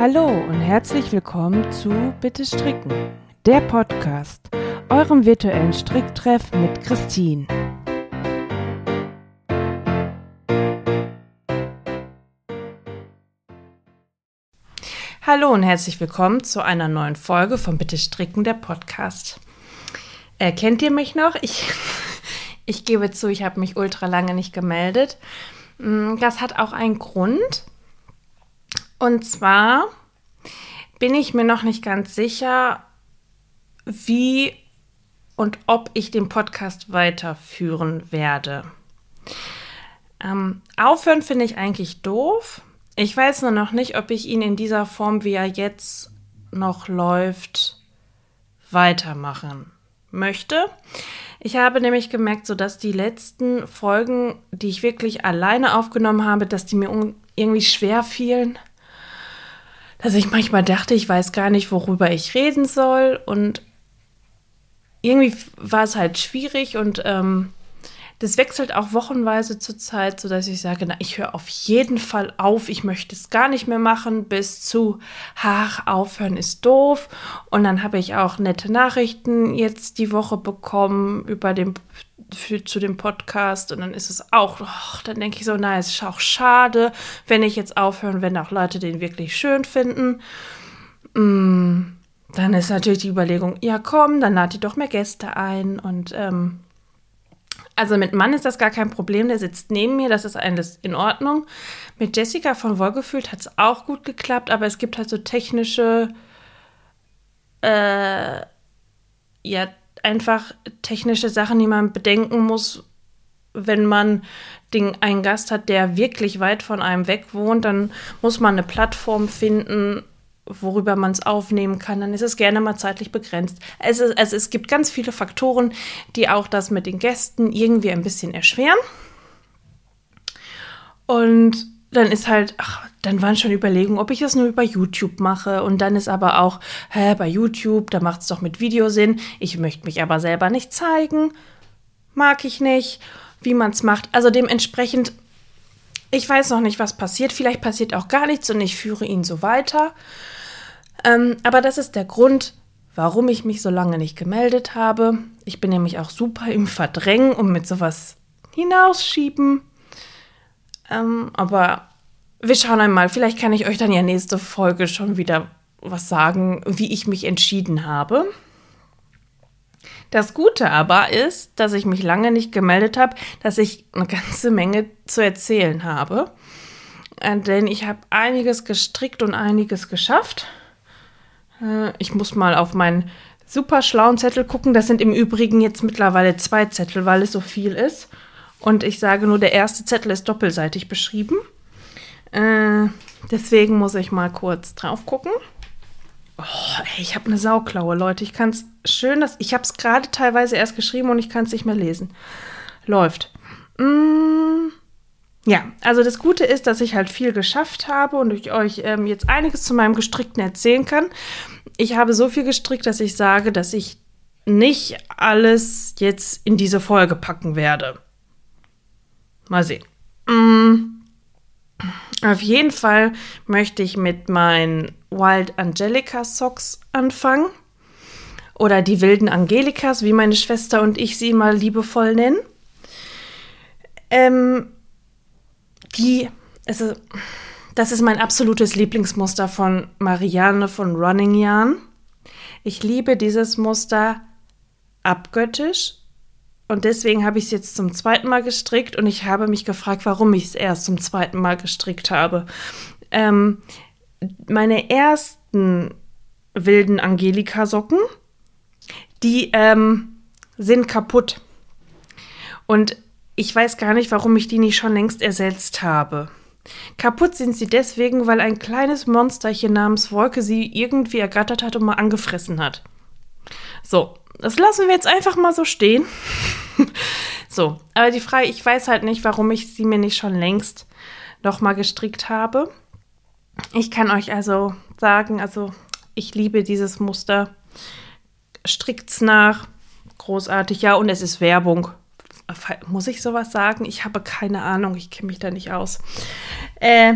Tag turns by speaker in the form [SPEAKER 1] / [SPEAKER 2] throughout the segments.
[SPEAKER 1] Hallo und herzlich willkommen zu Bitte Stricken, der Podcast, eurem virtuellen Stricktreff mit Christine. Hallo und herzlich willkommen zu einer neuen Folge von Bitte Stricken, der Podcast. Äh, kennt ihr mich noch? Ich, ich gebe zu, ich habe mich ultra lange nicht gemeldet. Mm, das hat auch einen Grund. Und zwar bin ich mir noch nicht ganz sicher, wie und ob ich den Podcast weiterführen werde. Ähm, aufhören finde ich eigentlich doof. Ich weiß nur noch nicht, ob ich ihn in dieser Form, wie er jetzt noch läuft, weitermachen möchte. Ich habe nämlich gemerkt, so dass die letzten Folgen, die ich wirklich alleine aufgenommen habe, dass die mir irgendwie schwer fielen. Dass ich manchmal dachte, ich weiß gar nicht, worüber ich reden soll. Und irgendwie war es halt schwierig und ähm, das wechselt auch wochenweise zur Zeit, sodass ich sage, na, ich höre auf jeden Fall auf, ich möchte es gar nicht mehr machen, bis zu, ach, aufhören ist doof. Und dann habe ich auch nette Nachrichten jetzt die Woche bekommen über den, für, zu dem Podcast. Und dann ist es auch, oh, dann denke ich so, na, es ist auch schade, wenn ich jetzt aufhören, wenn auch Leute den wirklich schön finden. Mm, dann ist natürlich die Überlegung, ja komm, dann lade ich doch mehr Gäste ein und ähm, also mit Mann ist das gar kein Problem, der sitzt neben mir, das ist alles in Ordnung. Mit Jessica von Wohlgefühlt hat es auch gut geklappt, aber es gibt halt so technische, äh, ja, einfach technische Sachen, die man bedenken muss, wenn man den, einen Gast hat, der wirklich weit von einem weg wohnt, dann muss man eine Plattform finden, worüber man es aufnehmen kann, dann ist es gerne mal zeitlich begrenzt. Es ist, also es gibt ganz viele Faktoren, die auch das mit den Gästen irgendwie ein bisschen erschweren. Und dann ist halt, ach, dann waren schon Überlegungen, ob ich das nur über YouTube mache. Und dann ist aber auch, hä, bei YouTube, da macht es doch mit Video Sinn. Ich möchte mich aber selber nicht zeigen. Mag ich nicht, wie man es macht. Also dementsprechend, ich weiß noch nicht, was passiert. Vielleicht passiert auch gar nichts und ich führe ihn so weiter. Ähm, aber das ist der Grund, warum ich mich so lange nicht gemeldet habe. Ich bin nämlich auch super im Verdrängen und mit sowas hinausschieben. Ähm, aber wir schauen einmal. Vielleicht kann ich euch dann ja nächste Folge schon wieder was sagen, wie ich mich entschieden habe. Das Gute aber ist, dass ich mich lange nicht gemeldet habe, dass ich eine ganze Menge zu erzählen habe. Äh, denn ich habe einiges gestrickt und einiges geschafft. Äh, ich muss mal auf meinen super schlauen Zettel gucken. Das sind im Übrigen jetzt mittlerweile zwei Zettel, weil es so viel ist. Und ich sage nur, der erste Zettel ist doppelseitig beschrieben. Äh, deswegen muss ich mal kurz drauf gucken. Oh, ey, ich habe eine Sauklaue, Leute. Ich kann es schön, dass ich habe es gerade teilweise erst geschrieben und ich kann es nicht mehr lesen. Läuft. Mm, ja, also das Gute ist, dass ich halt viel geschafft habe und ich euch ähm, jetzt einiges zu meinem Gestrickten erzählen kann. Ich habe so viel gestrickt, dass ich sage, dass ich nicht alles jetzt in diese Folge packen werde. Mal sehen. Mm. Auf jeden Fall möchte ich mit meinen Wild Angelica Socks anfangen. Oder die wilden Angelikas, wie meine Schwester und ich sie mal liebevoll nennen. Ähm, die, also, das ist mein absolutes Lieblingsmuster von Marianne von Running Yarn. Ich liebe dieses Muster abgöttisch und deswegen habe ich es jetzt zum zweiten Mal gestrickt und ich habe mich gefragt, warum ich es erst zum zweiten Mal gestrickt habe. Ähm, meine ersten wilden Angelika-Socken, die ähm, sind kaputt. Und ich weiß gar nicht, warum ich die nicht schon längst ersetzt habe. Kaputt sind sie deswegen, weil ein kleines Monsterchen namens Wolke sie irgendwie ergattert hat und mal angefressen hat. So, das lassen wir jetzt einfach mal so stehen. so, aber die Frage, ich weiß halt nicht, warum ich sie mir nicht schon längst noch mal gestrickt habe. Ich kann euch also sagen, also ich liebe dieses Muster. Strickt's nach. Großartig, ja, und es ist Werbung. Muss ich sowas sagen? Ich habe keine Ahnung, ich kenne mich da nicht aus. Äh,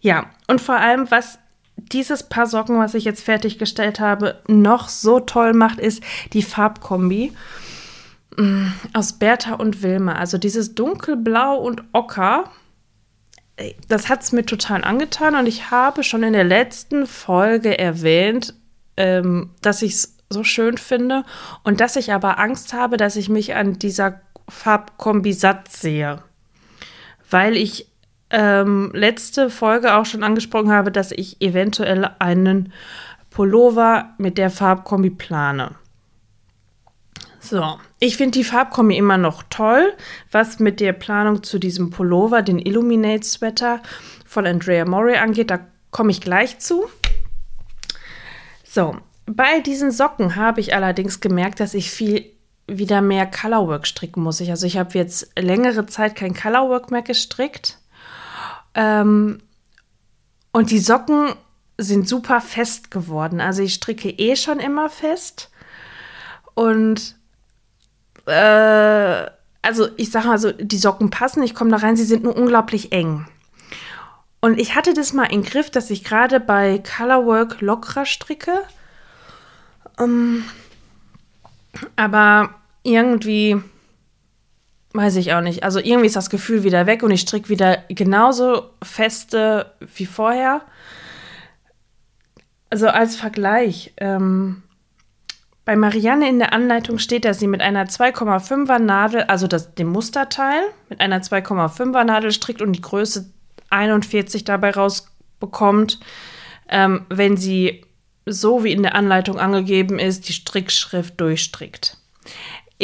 [SPEAKER 1] ja, und vor allem, was dieses Paar Socken, was ich jetzt fertiggestellt habe, noch so toll macht, ist die Farbkombi mm, aus Bertha und Wilma. Also dieses dunkelblau und ocker, das hat es mir total angetan und ich habe schon in der letzten Folge erwähnt, ähm, dass ich es so schön finde und dass ich aber Angst habe, dass ich mich an dieser Farbkombi satt sehe. Weil ich ähm, letzte Folge auch schon angesprochen habe, dass ich eventuell einen Pullover mit der Farbkombi plane. So, ich finde die Farbkombi immer noch toll. Was mit der Planung zu diesem Pullover, den Illuminate Sweater von Andrea Murray angeht, da komme ich gleich zu. So, bei diesen Socken habe ich allerdings gemerkt, dass ich viel wieder mehr Colorwork stricken muss. Also ich habe jetzt längere Zeit kein Colorwork mehr gestrickt. Ähm, und die Socken sind super fest geworden. Also ich stricke eh schon immer fest. Und äh, also ich sage mal so, die Socken passen, ich komme da rein, sie sind nur unglaublich eng. Und ich hatte das mal im Griff, dass ich gerade bei Colorwork lockerer stricke. Ähm, aber irgendwie weiß ich auch nicht. Also irgendwie ist das Gefühl wieder weg und ich stricke wieder genauso feste wie vorher. Also als Vergleich, ähm, bei Marianne in der Anleitung steht, dass sie mit einer 2,5er Nadel, also das, dem Musterteil, mit einer 2,5er Nadel strickt und die Größe 41 dabei rausbekommt, ähm, wenn sie so wie in der Anleitung angegeben ist, die Strickschrift durchstrickt.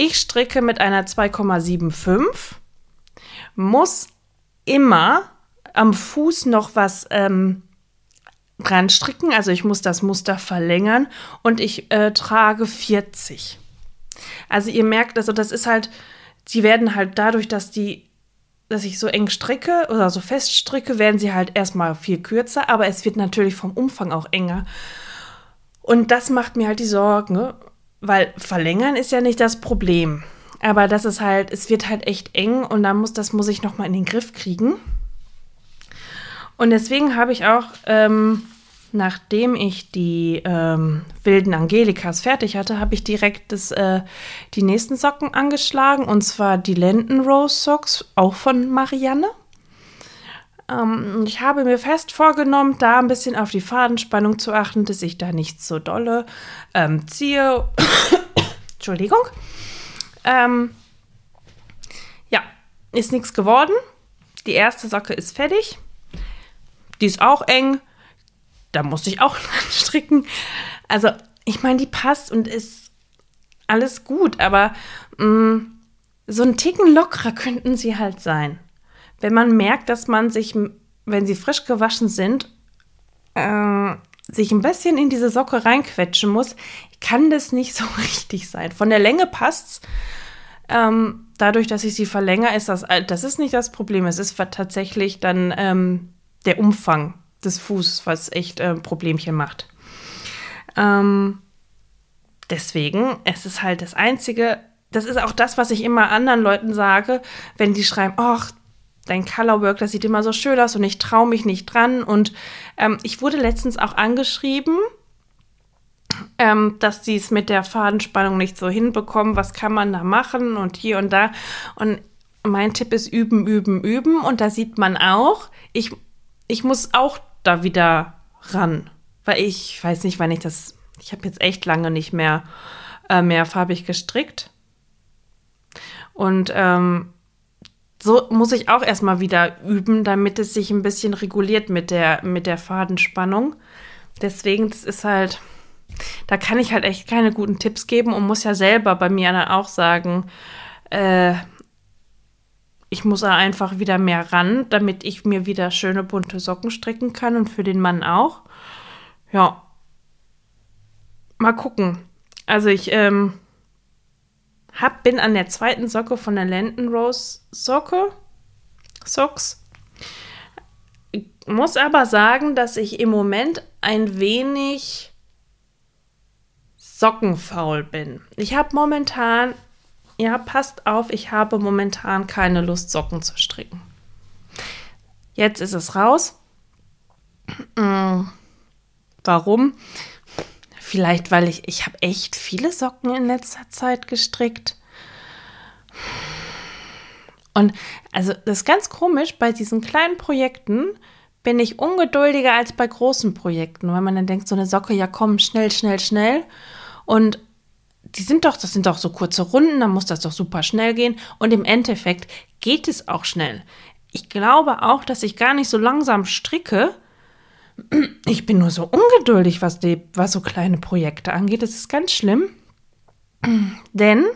[SPEAKER 1] Ich stricke mit einer 2,75, muss immer am Fuß noch was ähm, dran stricken, also ich muss das Muster verlängern und ich äh, trage 40. Also ihr merkt, also das ist halt, sie werden halt dadurch, dass die, dass ich so eng stricke oder so fest stricke, werden sie halt erstmal viel kürzer, aber es wird natürlich vom Umfang auch enger. Und das macht mir halt die Sorgen, weil verlängern ist ja nicht das Problem. Aber das ist halt, es wird halt echt eng und dann muss, das muss ich nochmal in den Griff kriegen. Und deswegen habe ich auch, ähm, nachdem ich die ähm, wilden Angelikas fertig hatte, habe ich direkt das, äh, die nächsten Socken angeschlagen. Und zwar die Lenden Rose Socks, auch von Marianne. Ähm, ich habe mir fest vorgenommen, da ein bisschen auf die Fadenspannung zu achten, dass ich da nicht so dolle ähm, ziehe. Entschuldigung. Ähm, ja, ist nichts geworden. Die erste Socke ist fertig. Die ist auch eng. Da musste ich auch stricken. Also, ich meine, die passt und ist alles gut, aber mh, mm, so ein Ticken lockerer könnten sie halt sein wenn man merkt, dass man sich, wenn sie frisch gewaschen sind, äh, sich ein bisschen in diese Socke reinquetschen muss, kann das nicht so richtig sein. Von der Länge passt's. Ähm, dadurch, dass ich sie verlängere, ist das, das ist nicht das Problem. Es ist tatsächlich dann ähm, der Umfang des Fußes, was echt äh, Problemchen macht. Ähm, deswegen, es ist halt das Einzige, das ist auch das, was ich immer anderen Leuten sage, wenn die schreiben, ach, dein Colorwork, das sieht immer so schön aus und ich traue mich nicht dran. Und ähm, ich wurde letztens auch angeschrieben, ähm, dass sie es mit der Fadenspannung nicht so hinbekommen. Was kann man da machen und hier und da? Und mein Tipp ist üben, üben, üben. Und da sieht man auch, ich, ich muss auch da wieder ran. Weil ich weiß nicht, wann ich das. Ich habe jetzt echt lange nicht mehr äh, mehrfarbig gestrickt. Und ähm, so muss ich auch erstmal wieder üben, damit es sich ein bisschen reguliert mit der, mit der Fadenspannung. Deswegen, das ist halt, da kann ich halt echt keine guten Tipps geben und muss ja selber bei mir dann auch sagen, äh, ich muss da einfach wieder mehr ran, damit ich mir wieder schöne bunte Socken stricken kann und für den Mann auch. Ja. Mal gucken. Also ich, ähm, hab, bin an der zweiten Socke von der Lenten Rose Socke. Socks. Muss aber sagen, dass ich im Moment ein wenig sockenfaul bin. Ich habe momentan, ja, passt auf, ich habe momentan keine Lust, Socken zu stricken. Jetzt ist es raus. Warum? Vielleicht, weil ich, ich habe echt viele Socken in letzter Zeit gestrickt. Und also das ist ganz komisch, bei diesen kleinen Projekten bin ich ungeduldiger als bei großen Projekten, weil man dann denkt, so eine Socke, ja komm, schnell, schnell, schnell. Und die sind doch, das sind doch so kurze Runden, dann muss das doch super schnell gehen. Und im Endeffekt geht es auch schnell. Ich glaube auch, dass ich gar nicht so langsam stricke. Ich bin nur so ungeduldig, was, die, was so kleine Projekte angeht. Das ist ganz schlimm. Denn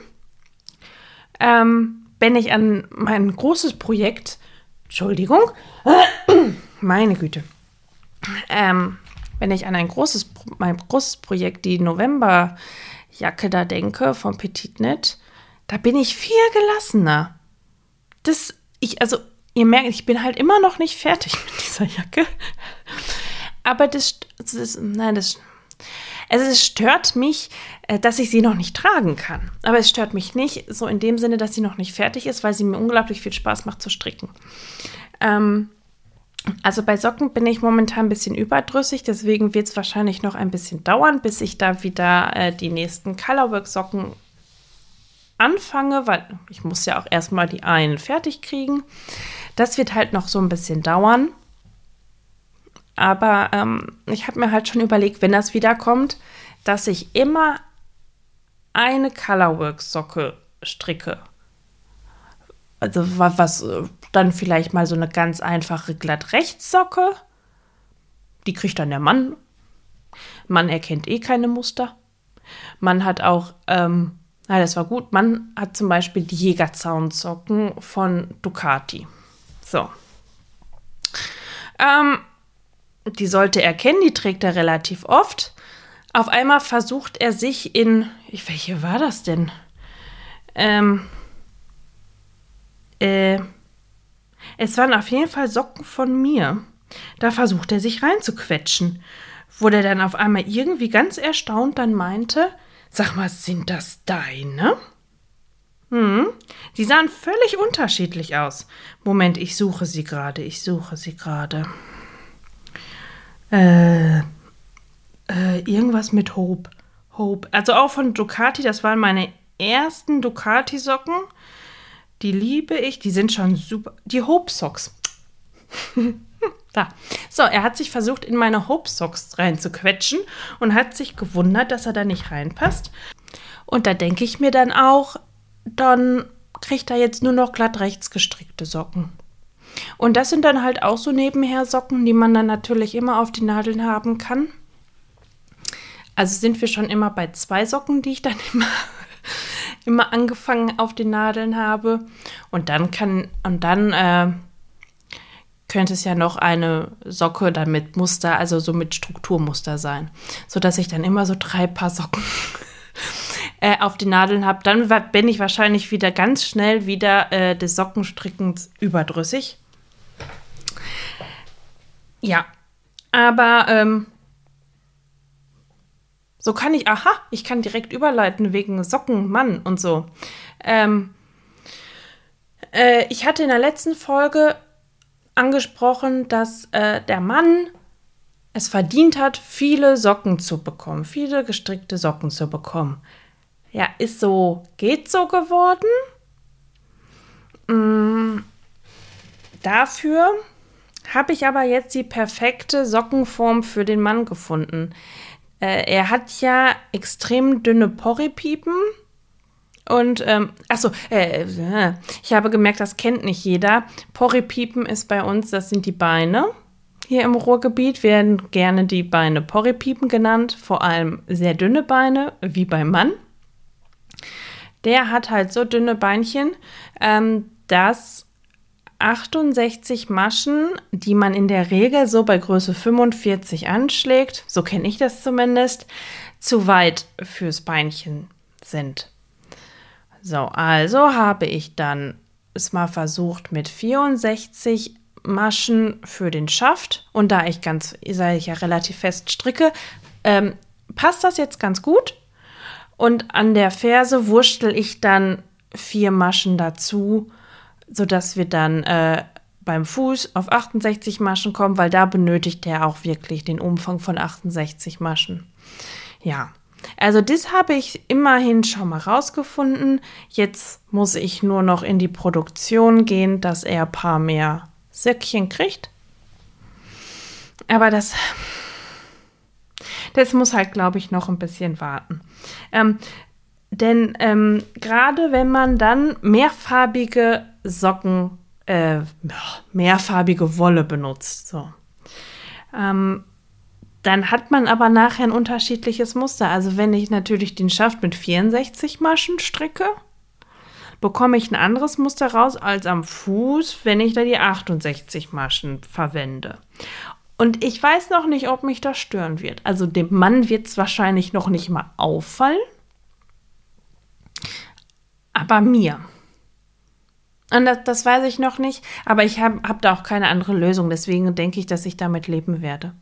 [SPEAKER 1] ähm, wenn ich an mein großes Projekt, Entschuldigung, meine Güte, ähm, wenn ich an ein großes, mein großes Projekt, die Novemberjacke da denke vom Petit Net, da bin ich viel gelassener. Das, ich, also, ihr merkt, ich bin halt immer noch nicht fertig mit dieser Jacke. Aber das, das nein, das, also es stört mich, äh, dass ich sie noch nicht tragen kann. Aber es stört mich nicht so in dem Sinne, dass sie noch nicht fertig ist, weil sie mir unglaublich viel Spaß macht zu stricken. Ähm, also bei Socken bin ich momentan ein bisschen überdrüssig, deswegen wird es wahrscheinlich noch ein bisschen dauern, bis ich da wieder äh, die nächsten Colorwork-Socken anfange, weil ich muss ja auch erstmal die einen fertig kriegen. Das wird halt noch so ein bisschen dauern. Aber ähm, ich habe mir halt schon überlegt, wenn das wiederkommt, dass ich immer eine Colorworks-Socke stricke. Also was dann vielleicht mal so eine ganz einfache Glatt-Rechts-Socke. Die kriegt dann der Mann. Mann erkennt eh keine Muster. Man hat auch, ähm, na, das war gut. Man hat zum Beispiel die Jägerzaunsocken von Ducati. So. Ähm, die sollte er kennen, die trägt er relativ oft. Auf einmal versucht er sich in, welche war das denn? Ähm, äh, es waren auf jeden Fall Socken von mir. Da versucht er sich reinzuquetschen, wo der dann auf einmal irgendwie ganz erstaunt dann meinte, sag mal, sind das deine? Hm, die sahen völlig unterschiedlich aus. Moment, ich suche sie gerade, ich suche sie gerade. Äh, äh, irgendwas mit Hope. Hope. Also auch von Ducati, das waren meine ersten Ducati-Socken. Die liebe ich, die sind schon super. Die Hope Socks. da. So, er hat sich versucht, in meine Hope Socks reinzuquetschen und hat sich gewundert, dass er da nicht reinpasst. Und da denke ich mir dann auch, dann kriegt er jetzt nur noch glatt rechts gestrickte Socken. Und das sind dann halt auch so nebenher Socken, die man dann natürlich immer auf die Nadeln haben kann. Also sind wir schon immer bei zwei Socken, die ich dann immer, immer angefangen auf den Nadeln habe. Und dann kann, und dann äh, könnte es ja noch eine Socke dann mit Muster, also so mit Strukturmuster sein. Sodass ich dann immer so drei Paar Socken äh, auf den Nadeln habe. Dann bin ich wahrscheinlich wieder ganz schnell wieder äh, des Sockenstrickens überdrüssig. Ja, aber ähm, so kann ich, aha, ich kann direkt überleiten wegen Socken, Mann und so. Ähm, äh, ich hatte in der letzten Folge angesprochen, dass äh, der Mann es verdient hat, viele Socken zu bekommen, viele gestrickte Socken zu bekommen. Ja, ist so, geht so geworden. Mm, dafür habe ich aber jetzt die perfekte Sockenform für den Mann gefunden. Äh, er hat ja extrem dünne Porripiepen. Und, ähm, achso, äh, äh, ich habe gemerkt, das kennt nicht jeder. Porripiepen ist bei uns, das sind die Beine. Hier im Ruhrgebiet werden gerne die Beine Porripiepen genannt, vor allem sehr dünne Beine, wie beim Mann. Der hat halt so dünne Beinchen, ähm, dass 68 Maschen, die man in der Regel so bei Größe 45 anschlägt, so kenne ich das zumindest, zu weit fürs Beinchen sind. So, also habe ich dann es mal versucht mit 64 Maschen für den Schaft und da ich ganz, sei ich ja relativ fest stricke, ähm, passt das jetzt ganz gut. Und an der Ferse wurschtel ich dann vier Maschen dazu sodass wir dann äh, beim Fuß auf 68 Maschen kommen, weil da benötigt er auch wirklich den Umfang von 68 Maschen. Ja, also das habe ich immerhin schon mal rausgefunden. Jetzt muss ich nur noch in die Produktion gehen, dass er ein paar mehr Söckchen kriegt. Aber das, das muss halt, glaube ich, noch ein bisschen warten. Ähm, denn ähm, gerade wenn man dann mehrfarbige Socken, äh, mehrfarbige Wolle benutzt, so, ähm, dann hat man aber nachher ein unterschiedliches Muster. Also wenn ich natürlich den Schaft mit 64 Maschen stricke, bekomme ich ein anderes Muster raus als am Fuß, wenn ich da die 68 Maschen verwende. Und ich weiß noch nicht, ob mich das stören wird. Also dem Mann wird es wahrscheinlich noch nicht mal auffallen, aber mir. Und das, das weiß ich noch nicht, aber ich habe hab da auch keine andere Lösung. Deswegen denke ich, dass ich damit leben werde.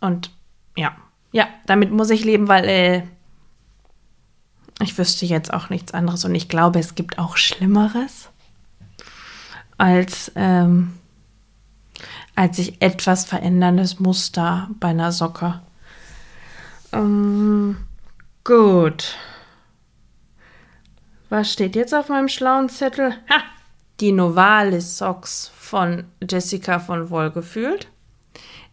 [SPEAKER 1] Und ja, ja, damit muss ich leben, weil äh, ich wüsste jetzt auch nichts anderes. Und ich glaube, es gibt auch Schlimmeres, als, ähm, als sich etwas veränderndes Muster bei einer Socke. Ähm, gut. Was steht jetzt auf meinem schlauen Zettel? Ha! Die Novalis Socks von Jessica von Wohlgefühlt.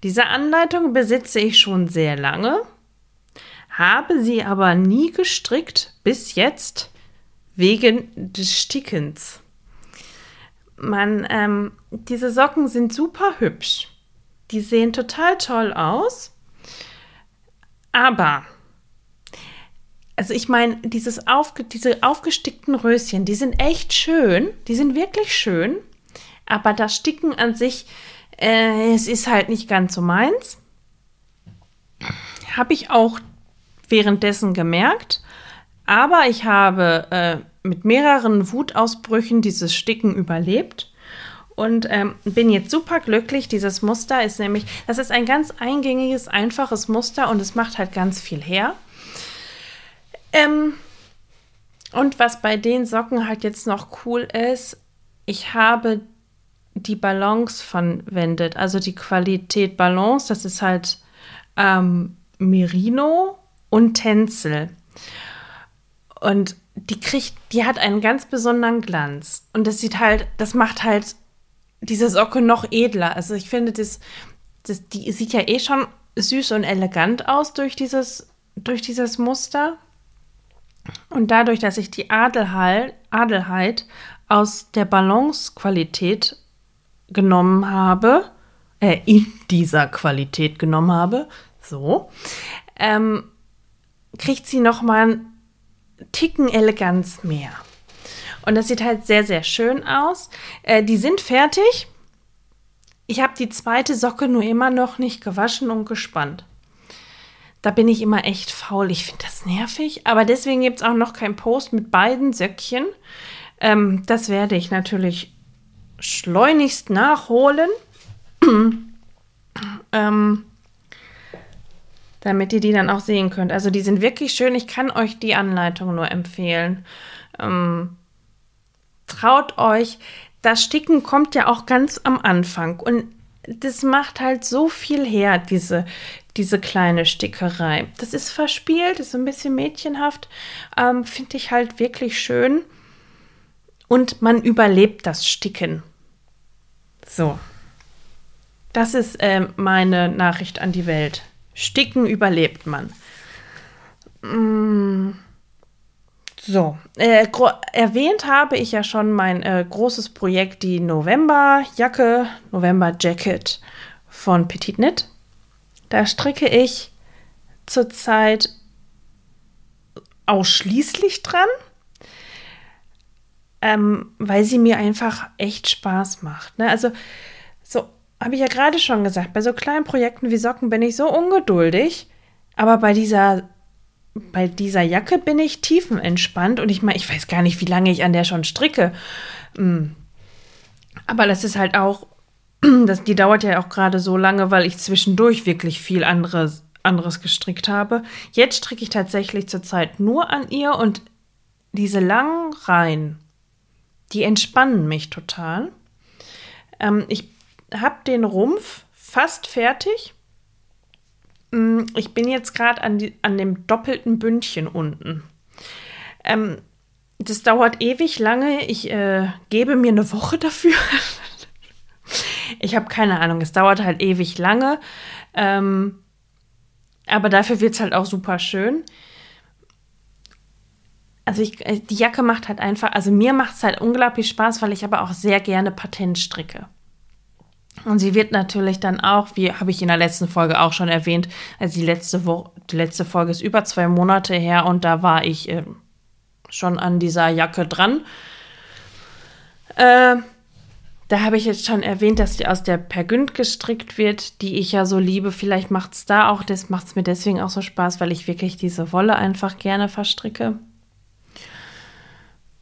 [SPEAKER 1] Diese Anleitung besitze ich schon sehr lange, habe sie aber nie gestrickt bis jetzt wegen des Stickens. Man, ähm, diese Socken sind super hübsch. Die sehen total toll aus. Aber, also ich meine, dieses aufge, diese aufgestickten Röschen, die sind echt schön. Die sind wirklich schön. Aber das Sticken an sich, äh, es ist halt nicht ganz so meins. Habe ich auch währenddessen gemerkt. Aber ich habe äh, mit mehreren Wutausbrüchen dieses Sticken überlebt und ähm, bin jetzt super glücklich. Dieses Muster ist nämlich, das ist ein ganz eingängiges, einfaches Muster und es macht halt ganz viel her. Ähm, und was bei den Socken halt jetzt noch cool ist, ich habe die Balance verwendet, also die Qualität Balance, das ist halt ähm, Merino und Tencel. Und die kriegt, die hat einen ganz besonderen Glanz. Und das sieht halt, das macht halt diese Socke noch edler. Also ich finde, das, das, die sieht ja eh schon süß und elegant aus durch dieses, durch dieses Muster. Und dadurch, dass ich die Adelheit, Adelheid aus der Balancequalität genommen habe, äh, in dieser Qualität genommen habe, so, ähm, kriegt sie noch mal einen Ticken Eleganz mehr. Und das sieht halt sehr, sehr schön aus. Äh, die sind fertig. Ich habe die zweite Socke nur immer noch nicht gewaschen und gespannt. Da bin ich immer echt faul. Ich finde das nervig. Aber deswegen gibt es auch noch kein Post mit beiden Söckchen. Ähm, das werde ich natürlich schleunigst nachholen. ähm, damit ihr die dann auch sehen könnt. Also die sind wirklich schön. Ich kann euch die Anleitung nur empfehlen. Ähm, traut euch. Das Sticken kommt ja auch ganz am Anfang und das macht halt so viel her, diese, diese kleine Stickerei. Das ist verspielt, ist ein bisschen mädchenhaft, ähm, finde ich halt wirklich schön. Und man überlebt das Sticken. So. Das ist äh, meine Nachricht an die Welt. Sticken überlebt man. Mm. So, äh, erwähnt habe ich ja schon mein äh, großes Projekt, die November-Jacke, November-Jacket von Petit Knit. Da stricke ich zurzeit ausschließlich dran, ähm, weil sie mir einfach echt Spaß macht. Ne? Also so habe ich ja gerade schon gesagt, bei so kleinen Projekten wie Socken bin ich so ungeduldig, aber bei dieser bei dieser Jacke bin ich tiefenentspannt und ich meine, ich weiß gar nicht, wie lange ich an der schon stricke. Mm. Aber das ist halt auch, das, die dauert ja auch gerade so lange, weil ich zwischendurch wirklich viel anderes, anderes gestrickt habe. Jetzt stricke ich tatsächlich zurzeit nur an ihr und diese langen Reihen, die entspannen mich total. Ähm, ich habe den Rumpf fast fertig. Mm, ich bin jetzt gerade an, an dem doppelten Bündchen unten. Ähm, das dauert ewig lange. Ich äh, gebe mir eine Woche dafür. Ich habe keine Ahnung. Es dauert halt ewig lange. Ähm, aber dafür wird es halt auch super schön. Also ich, äh, die Jacke macht halt einfach, also mir macht es halt unglaublich Spaß, weil ich aber auch sehr gerne Patent stricke. Und sie wird natürlich dann auch, wie habe ich in der letzten Folge auch schon erwähnt, also die letzte, Wo die letzte Folge ist über zwei Monate her und da war ich äh, schon an dieser Jacke dran. Äh, da habe ich jetzt schon erwähnt, dass die aus der Pergünd gestrickt wird, die ich ja so liebe. Vielleicht macht es da auch, das macht es mir deswegen auch so Spaß, weil ich wirklich diese Wolle einfach gerne verstricke.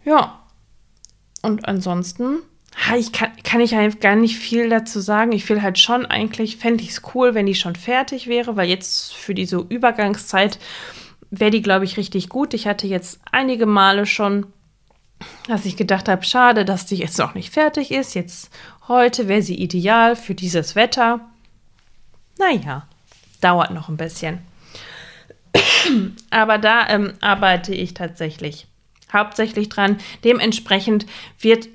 [SPEAKER 1] Ja. Und ansonsten ich kann, kann ich halt gar nicht viel dazu sagen. Ich will halt schon eigentlich, fände ich es cool, wenn die schon fertig wäre, weil jetzt für diese Übergangszeit wäre die, glaube ich, richtig gut. Ich hatte jetzt einige Male schon, dass ich gedacht habe, schade, dass die jetzt noch nicht fertig ist. Jetzt heute wäre sie ideal für dieses Wetter. Naja, dauert noch ein bisschen. Aber da ähm, arbeite ich tatsächlich hauptsächlich dran. Dementsprechend wird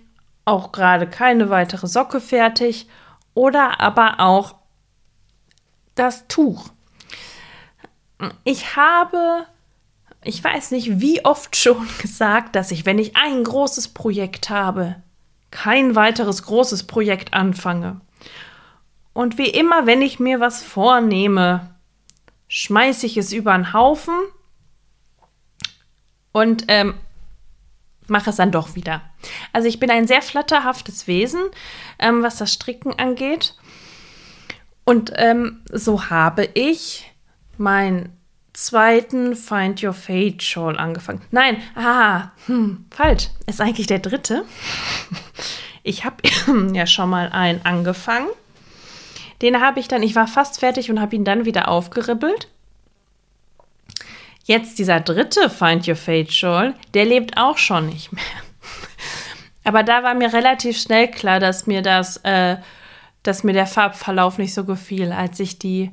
[SPEAKER 1] auch gerade keine weitere Socke fertig oder aber auch das Tuch. Ich habe, ich weiß nicht, wie oft schon gesagt, dass ich, wenn ich ein großes Projekt habe, kein weiteres großes Projekt anfange. Und wie immer, wenn ich mir was vornehme, schmeiße ich es über den Haufen und ähm, mache es dann doch wieder. Also ich bin ein sehr flatterhaftes Wesen, ähm, was das Stricken angeht. Und ähm, so habe ich meinen zweiten Find Your Fate Shawl angefangen. Nein, ah, hm, falsch. Ist eigentlich der dritte. Ich habe ja schon mal einen angefangen. Den habe ich dann, ich war fast fertig und habe ihn dann wieder aufgeribbelt. Jetzt dieser dritte Find Your Fate Shawl, der lebt auch schon nicht mehr. Aber da war mir relativ schnell klar, dass mir das, äh, dass mir der Farbverlauf nicht so gefiel. Als ich die,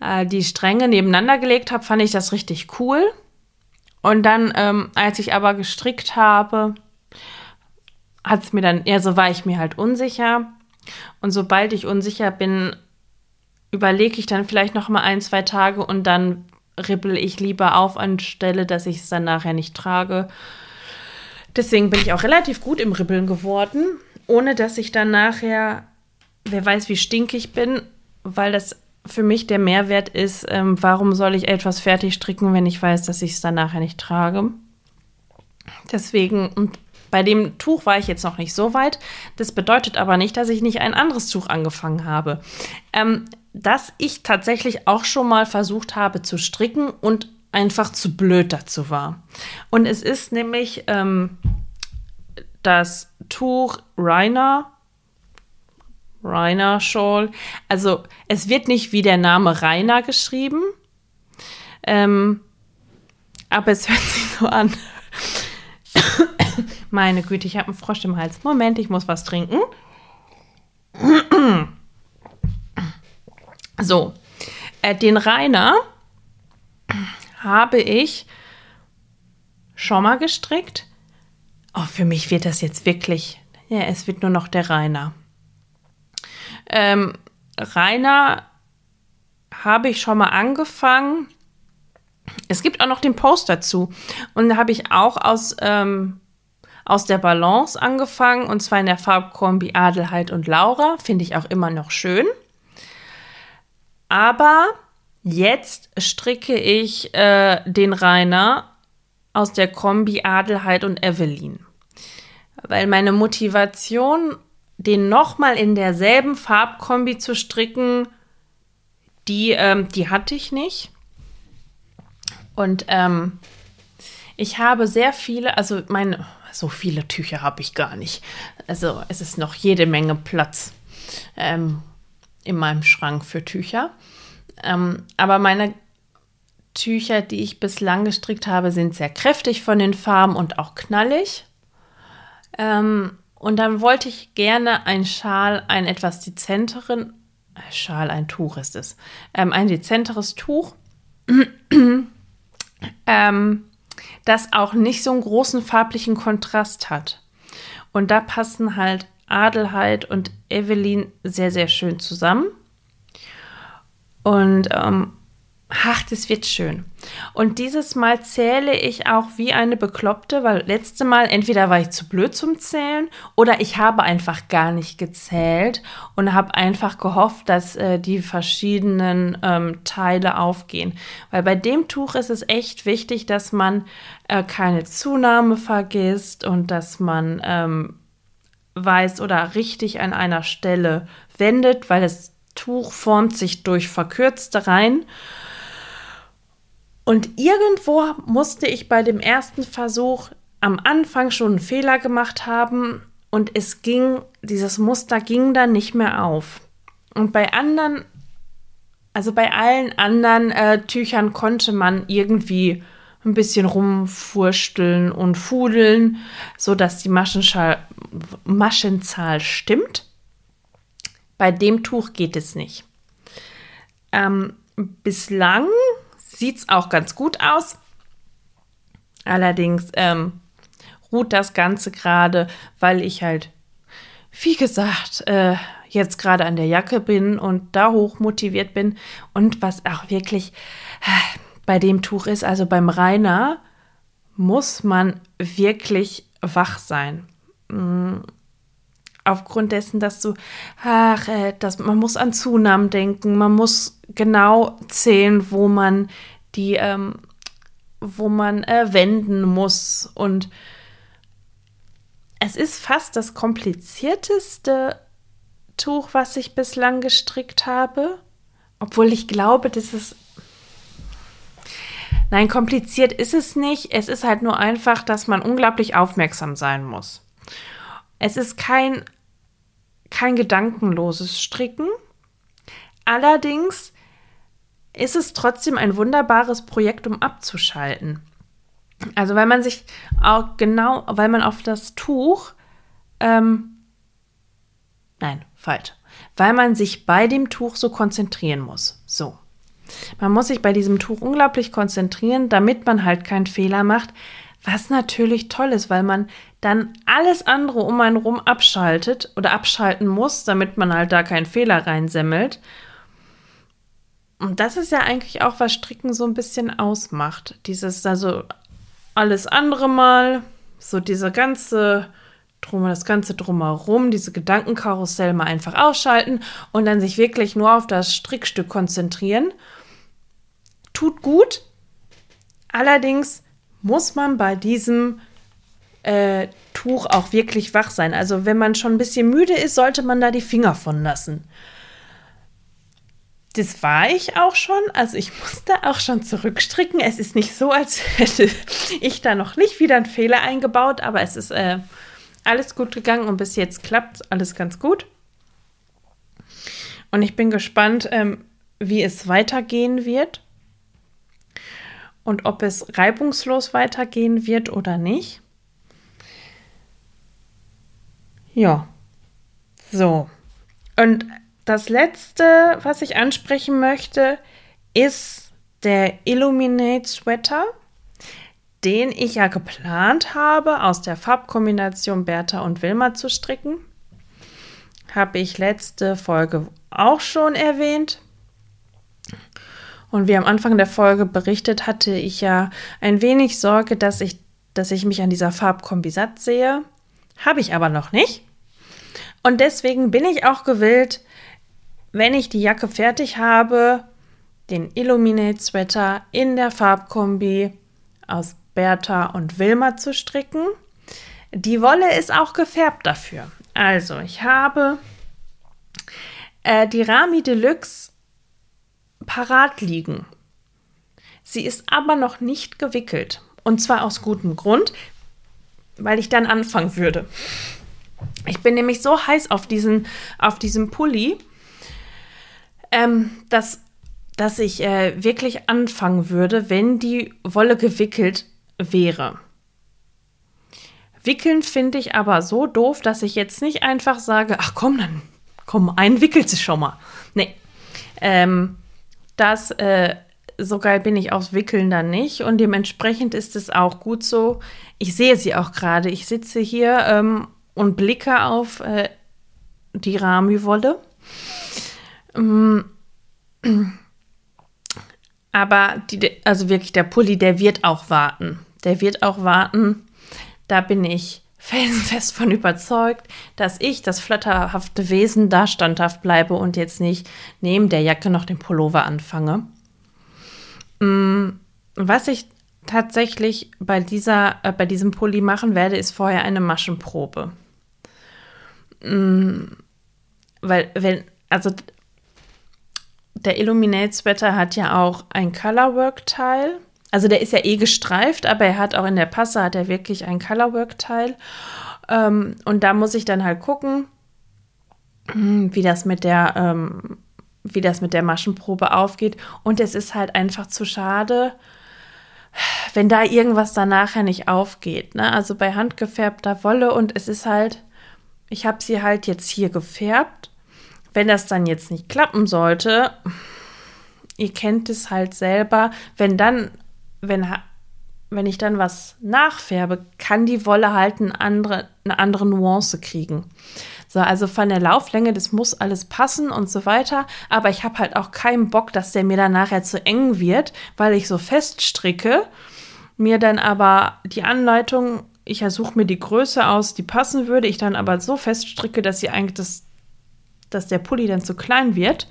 [SPEAKER 1] äh, die Stränge nebeneinander gelegt habe, fand ich das richtig cool. Und dann, ähm, als ich aber gestrickt habe, hat es mir dann, ja, so war ich mir halt unsicher. Und sobald ich unsicher bin, überlege ich dann vielleicht noch mal ein, zwei Tage und dann ribbel ich lieber auf anstelle, dass ich es dann nachher nicht trage. Deswegen bin ich auch relativ gut im Ribbeln geworden, ohne dass ich dann nachher, wer weiß, wie stinkig bin, weil das für mich der Mehrwert ist, ähm, warum soll ich etwas fertig stricken, wenn ich weiß, dass ich es dann nachher nicht trage. Deswegen, und bei dem Tuch war ich jetzt noch nicht so weit. Das bedeutet aber nicht, dass ich nicht ein anderes Tuch angefangen habe. Ähm, dass ich tatsächlich auch schon mal versucht habe zu stricken und einfach zu blöd dazu war. Und es ist nämlich ähm, das Tuch Rainer. Rainer Shawl. Also es wird nicht wie der Name Rainer geschrieben. Ähm, aber es hört sich so an. Meine Güte, ich habe einen Frosch im Hals. Moment, ich muss was trinken. So, äh, den Rainer habe ich schon mal gestrickt. Oh, für mich wird das jetzt wirklich, ja, es wird nur noch der Rainer. Ähm, Rainer habe ich schon mal angefangen. Es gibt auch noch den Post dazu. Und da habe ich auch aus, ähm, aus der Balance angefangen. Und zwar in der Farbkombi Adelheid und Laura. Finde ich auch immer noch schön. Aber jetzt stricke ich äh, den Rainer aus der Kombi Adelheid und Evelyn. Weil meine Motivation, den nochmal in derselben Farbkombi zu stricken, die, ähm, die hatte ich nicht. Und ähm, ich habe sehr viele, also meine, so viele Tücher habe ich gar nicht. Also es ist noch jede Menge Platz. Ähm, in meinem Schrank für Tücher. Ähm, aber meine Tücher, die ich bislang gestrickt habe, sind sehr kräftig von den Farben und auch knallig. Ähm, und dann wollte ich gerne ein Schal, einen etwas dezenteren, äh, Schal, ein Tuch ist es, ähm, ein dezenteres Tuch, ähm, das auch nicht so einen großen farblichen Kontrast hat. Und da passen halt Adelheid und Evelyn sehr, sehr schön zusammen. Und ähm, ach, das wird schön. Und dieses Mal zähle ich auch wie eine Bekloppte, weil letzte Mal entweder war ich zu blöd zum Zählen oder ich habe einfach gar nicht gezählt und habe einfach gehofft, dass äh, die verschiedenen ähm, Teile aufgehen. Weil bei dem Tuch ist es echt wichtig, dass man äh, keine Zunahme vergisst und dass man ähm, weiß oder richtig an einer Stelle wendet, weil das Tuch formt sich durch verkürzte Reihen. Und irgendwo musste ich bei dem ersten Versuch am Anfang schon einen Fehler gemacht haben und es ging, dieses Muster ging dann nicht mehr auf. Und bei anderen, also bei allen anderen äh, Tüchern konnte man irgendwie ein bisschen rumfursteln und fudeln, sodass die Maschenzahl, Maschenzahl stimmt. Bei dem Tuch geht es nicht. Ähm, bislang sieht es auch ganz gut aus. Allerdings ähm, ruht das Ganze gerade, weil ich halt, wie gesagt, äh, jetzt gerade an der Jacke bin und da hoch motiviert bin. Und was auch wirklich äh, bei dem Tuch ist, also beim Rainer, muss man wirklich wach sein. Mhm. Aufgrund dessen, dass du, ach, äh, dass, man muss an Zunahmen denken, man muss genau zählen, wo man die, ähm, wo man äh, wenden muss. Und es ist fast das komplizierteste Tuch, was ich bislang gestrickt habe. Obwohl ich glaube, dass es. Nein, kompliziert ist es nicht. Es ist halt nur einfach, dass man unglaublich aufmerksam sein muss. Es ist kein, kein gedankenloses Stricken. Allerdings ist es trotzdem ein wunderbares Projekt, um abzuschalten. Also weil man sich auch genau, weil man auf das Tuch, ähm, nein, falsch, weil man sich bei dem Tuch so konzentrieren muss. So. Man muss sich bei diesem Tuch unglaublich konzentrieren, damit man halt keinen Fehler macht, was natürlich toll ist, weil man dann alles andere um einen rum abschaltet oder abschalten muss, damit man halt da keinen Fehler reinsemmelt. Und das ist ja eigentlich auch, was Stricken so ein bisschen ausmacht. Dieses, also alles andere mal, so diese ganze drum, das ganze drumherum, diese Gedankenkarussell mal einfach ausschalten und dann sich wirklich nur auf das Strickstück konzentrieren. Tut gut. Allerdings muss man bei diesem äh, Tuch auch wirklich wach sein. Also wenn man schon ein bisschen müde ist, sollte man da die Finger von lassen das war ich auch schon. Also ich musste auch schon zurückstricken. Es ist nicht so, als hätte ich da noch nicht wieder einen Fehler eingebaut, aber es ist äh, alles gut gegangen und bis jetzt klappt alles ganz gut. Und ich bin gespannt, ähm, wie es weitergehen wird und ob es reibungslos weitergehen wird oder nicht. Ja, so. Und das letzte, was ich ansprechen möchte, ist der Illuminate Sweater, den ich ja geplant habe, aus der Farbkombination Bertha und Wilma zu stricken. Habe ich letzte Folge auch schon erwähnt. Und wie am Anfang der Folge berichtet, hatte ich ja ein wenig Sorge, dass ich, dass ich mich an dieser Farbkombi satt sehe. Habe ich aber noch nicht. Und deswegen bin ich auch gewillt, wenn ich die Jacke fertig habe, den Illuminate Sweater in der Farbkombi aus Bertha und Wilma zu stricken. Die Wolle ist auch gefärbt dafür. Also, ich habe äh, die Rami Deluxe parat liegen. Sie ist aber noch nicht gewickelt. Und zwar aus gutem Grund, weil ich dann anfangen würde. Ich bin nämlich so heiß auf diesen, auf diesen Pulli, ähm, dass, dass ich äh, wirklich anfangen würde, wenn die Wolle gewickelt wäre. Wickeln finde ich aber so doof, dass ich jetzt nicht einfach sage, ach komm, dann komm, ein wickelt sie schon mal. Nee. Ähm, das, äh, so geil bin ich aufs Wickeln dann nicht. Und dementsprechend ist es auch gut so. Ich sehe sie auch gerade. Ich sitze hier ähm, und blicke auf äh, die Rami-Wolle. Ähm, aber die, also wirklich der Pulli, der wird auch warten. Der wird auch warten. Da bin ich felsenfest von überzeugt, dass ich, das flatterhafte Wesen, da standhaft bleibe und jetzt nicht neben der Jacke noch den Pullover anfange. Mm, was ich tatsächlich bei, dieser, äh, bei diesem Pulli machen werde, ist vorher eine Maschenprobe. Mm, weil, wenn, also der Illuminate Sweater hat ja auch ein Colorwork-Teil. Also der ist ja eh gestreift, aber er hat auch in der Passe hat er wirklich ein Colorwork-Teil. Ähm, und da muss ich dann halt gucken, hm, wie das mit der, ähm, wie das mit der Maschenprobe aufgeht. Und es ist halt einfach zu schade, wenn da irgendwas dann nachher nicht aufgeht. Ne? Also bei handgefärbter Wolle und es ist halt, ich habe sie halt jetzt hier gefärbt wenn das dann jetzt nicht klappen sollte, ihr kennt es halt selber, wenn dann, wenn, wenn ich dann was nachfärbe, kann die Wolle halt eine andere, eine andere Nuance kriegen. So, also von der Lauflänge, das muss alles passen und so weiter. Aber ich habe halt auch keinen Bock, dass der mir dann nachher zu eng wird, weil ich so feststricke. Mir dann aber die Anleitung, ich ersuche mir die Größe aus, die passen würde, ich dann aber so feststricke, dass sie eigentlich das dass der Pulli dann zu klein wird,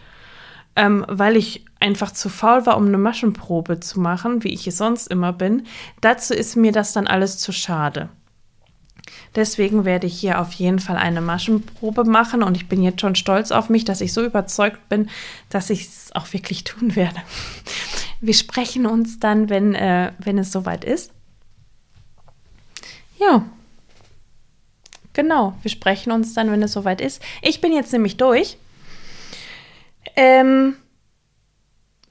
[SPEAKER 1] ähm, weil ich einfach zu faul war, um eine Maschenprobe zu machen, wie ich es sonst immer bin. Dazu ist mir das dann alles zu schade. Deswegen werde ich hier auf jeden Fall eine Maschenprobe machen und ich bin jetzt schon stolz auf mich, dass ich so überzeugt bin, dass ich es auch wirklich tun werde. Wir sprechen uns dann, wenn, äh, wenn es soweit ist. Ja, Genau, wir sprechen uns dann, wenn es soweit ist. Ich bin jetzt nämlich durch. Ähm,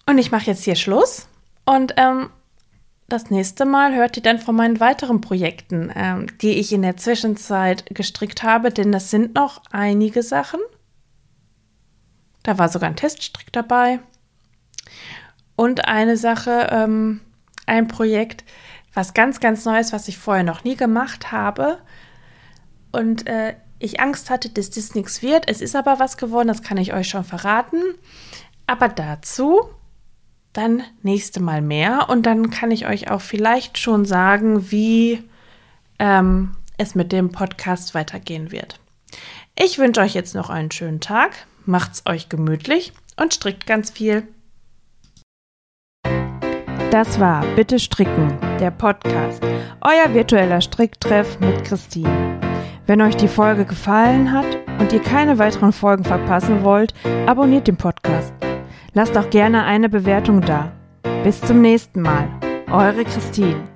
[SPEAKER 1] und ich mache jetzt hier Schluss. Und ähm, das nächste Mal hört ihr dann von meinen weiteren Projekten, ähm, die ich in der Zwischenzeit gestrickt habe, denn das sind noch einige Sachen. Da war sogar ein Teststrick dabei. Und eine Sache, ähm, ein Projekt, was ganz, ganz Neues, was ich vorher noch nie gemacht habe und äh, ich Angst hatte, dass das nichts wird. Es ist aber was geworden, das kann ich euch schon verraten. Aber dazu dann nächste Mal mehr und dann kann ich euch auch vielleicht schon sagen, wie ähm, es mit dem Podcast weitergehen wird. Ich wünsche euch jetzt noch einen schönen Tag, macht's euch gemütlich und strickt ganz viel. Das war Bitte Stricken, der Podcast, euer virtueller Stricktreff mit Christine. Wenn euch die Folge gefallen hat und ihr keine weiteren Folgen verpassen wollt, abonniert den Podcast. Lasst auch gerne eine Bewertung da. Bis zum nächsten Mal. Eure Christine.